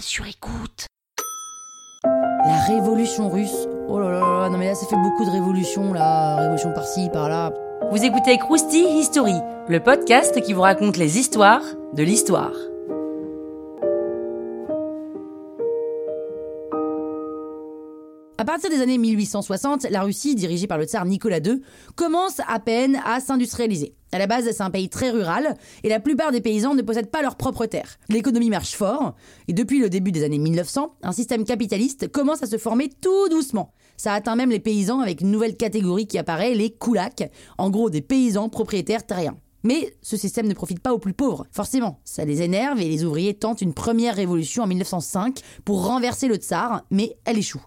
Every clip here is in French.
sur écoute. La révolution russe. Oh là là là, non mais là ça fait beaucoup de révolutions là, révolution par-ci, par-là. Vous écoutez Krusty History, le podcast qui vous raconte les histoires de l'histoire. À partir des années 1860, la Russie, dirigée par le tsar Nicolas II, commence à peine à s'industrialiser. À la base, c'est un pays très rural et la plupart des paysans ne possèdent pas leur propre terre. L'économie marche fort et depuis le début des années 1900, un système capitaliste commence à se former tout doucement. Ça atteint même les paysans avec une nouvelle catégorie qui apparaît, les koulaks, en gros des paysans propriétaires terriens. Mais ce système ne profite pas aux plus pauvres. Forcément, ça les énerve et les ouvriers tentent une première révolution en 1905 pour renverser le tsar, mais elle échoue.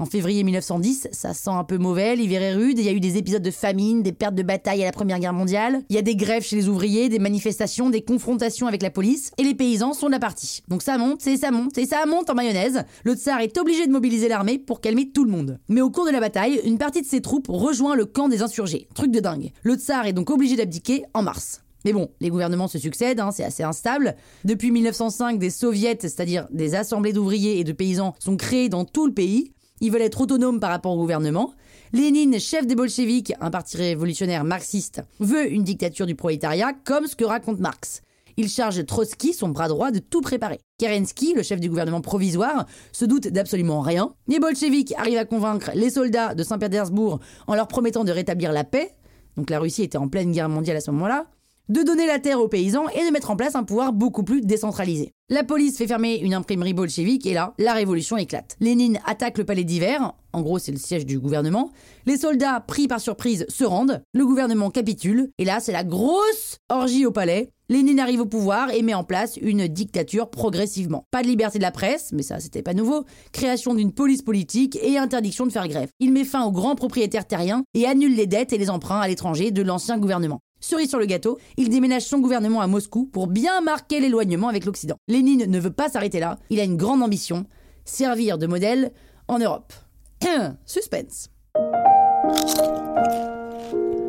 En février 1910, ça sent un peu mauvais, l'hiver est rude, il y a eu des épisodes de famine, des pertes de bataille à la Première Guerre mondiale, il y a des grèves chez les ouvriers, des manifestations, des confrontations avec la police, et les paysans sont de la partie. Donc ça monte, et ça monte, ça monte en mayonnaise. Le tsar est obligé de mobiliser l'armée pour calmer tout le monde. Mais au cours de la bataille, une partie de ses troupes rejoint le camp des insurgés. Truc de dingue. Le tsar est donc obligé d'abdiquer en mars. Mais bon, les gouvernements se succèdent, hein, c'est assez instable. Depuis 1905, des soviets, c'est-à-dire des assemblées d'ouvriers et de paysans, sont créés dans tout le pays. Ils veulent être autonomes par rapport au gouvernement. Lénine, chef des bolcheviks, un parti révolutionnaire marxiste, veut une dictature du prolétariat, comme ce que raconte Marx. Il charge Trotsky, son bras droit, de tout préparer. Kerensky, le chef du gouvernement provisoire, se doute d'absolument rien. Les bolcheviks arrivent à convaincre les soldats de Saint-Pétersbourg en leur promettant de rétablir la paix. Donc la Russie était en pleine guerre mondiale à ce moment-là de donner la terre aux paysans et de mettre en place un pouvoir beaucoup plus décentralisé. La police fait fermer une imprimerie bolchevique et là, la révolution éclate. Lénine attaque le palais d'hiver, en gros c'est le siège du gouvernement. Les soldats, pris par surprise, se rendent. Le gouvernement capitule et là c'est la grosse orgie au palais. Lénine arrive au pouvoir et met en place une dictature progressivement. Pas de liberté de la presse, mais ça c'était pas nouveau. Création d'une police politique et interdiction de faire grève. Il met fin aux grands propriétaires terriens et annule les dettes et les emprunts à l'étranger de l'ancien gouvernement. Cerise sur le gâteau, il déménage son gouvernement à Moscou pour bien marquer l'éloignement avec l'Occident. Lénine ne veut pas s'arrêter là, il a une grande ambition, servir de modèle en Europe. Suspense.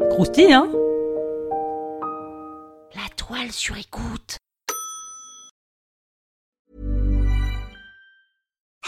Croustille, hein? La toile sur écoute.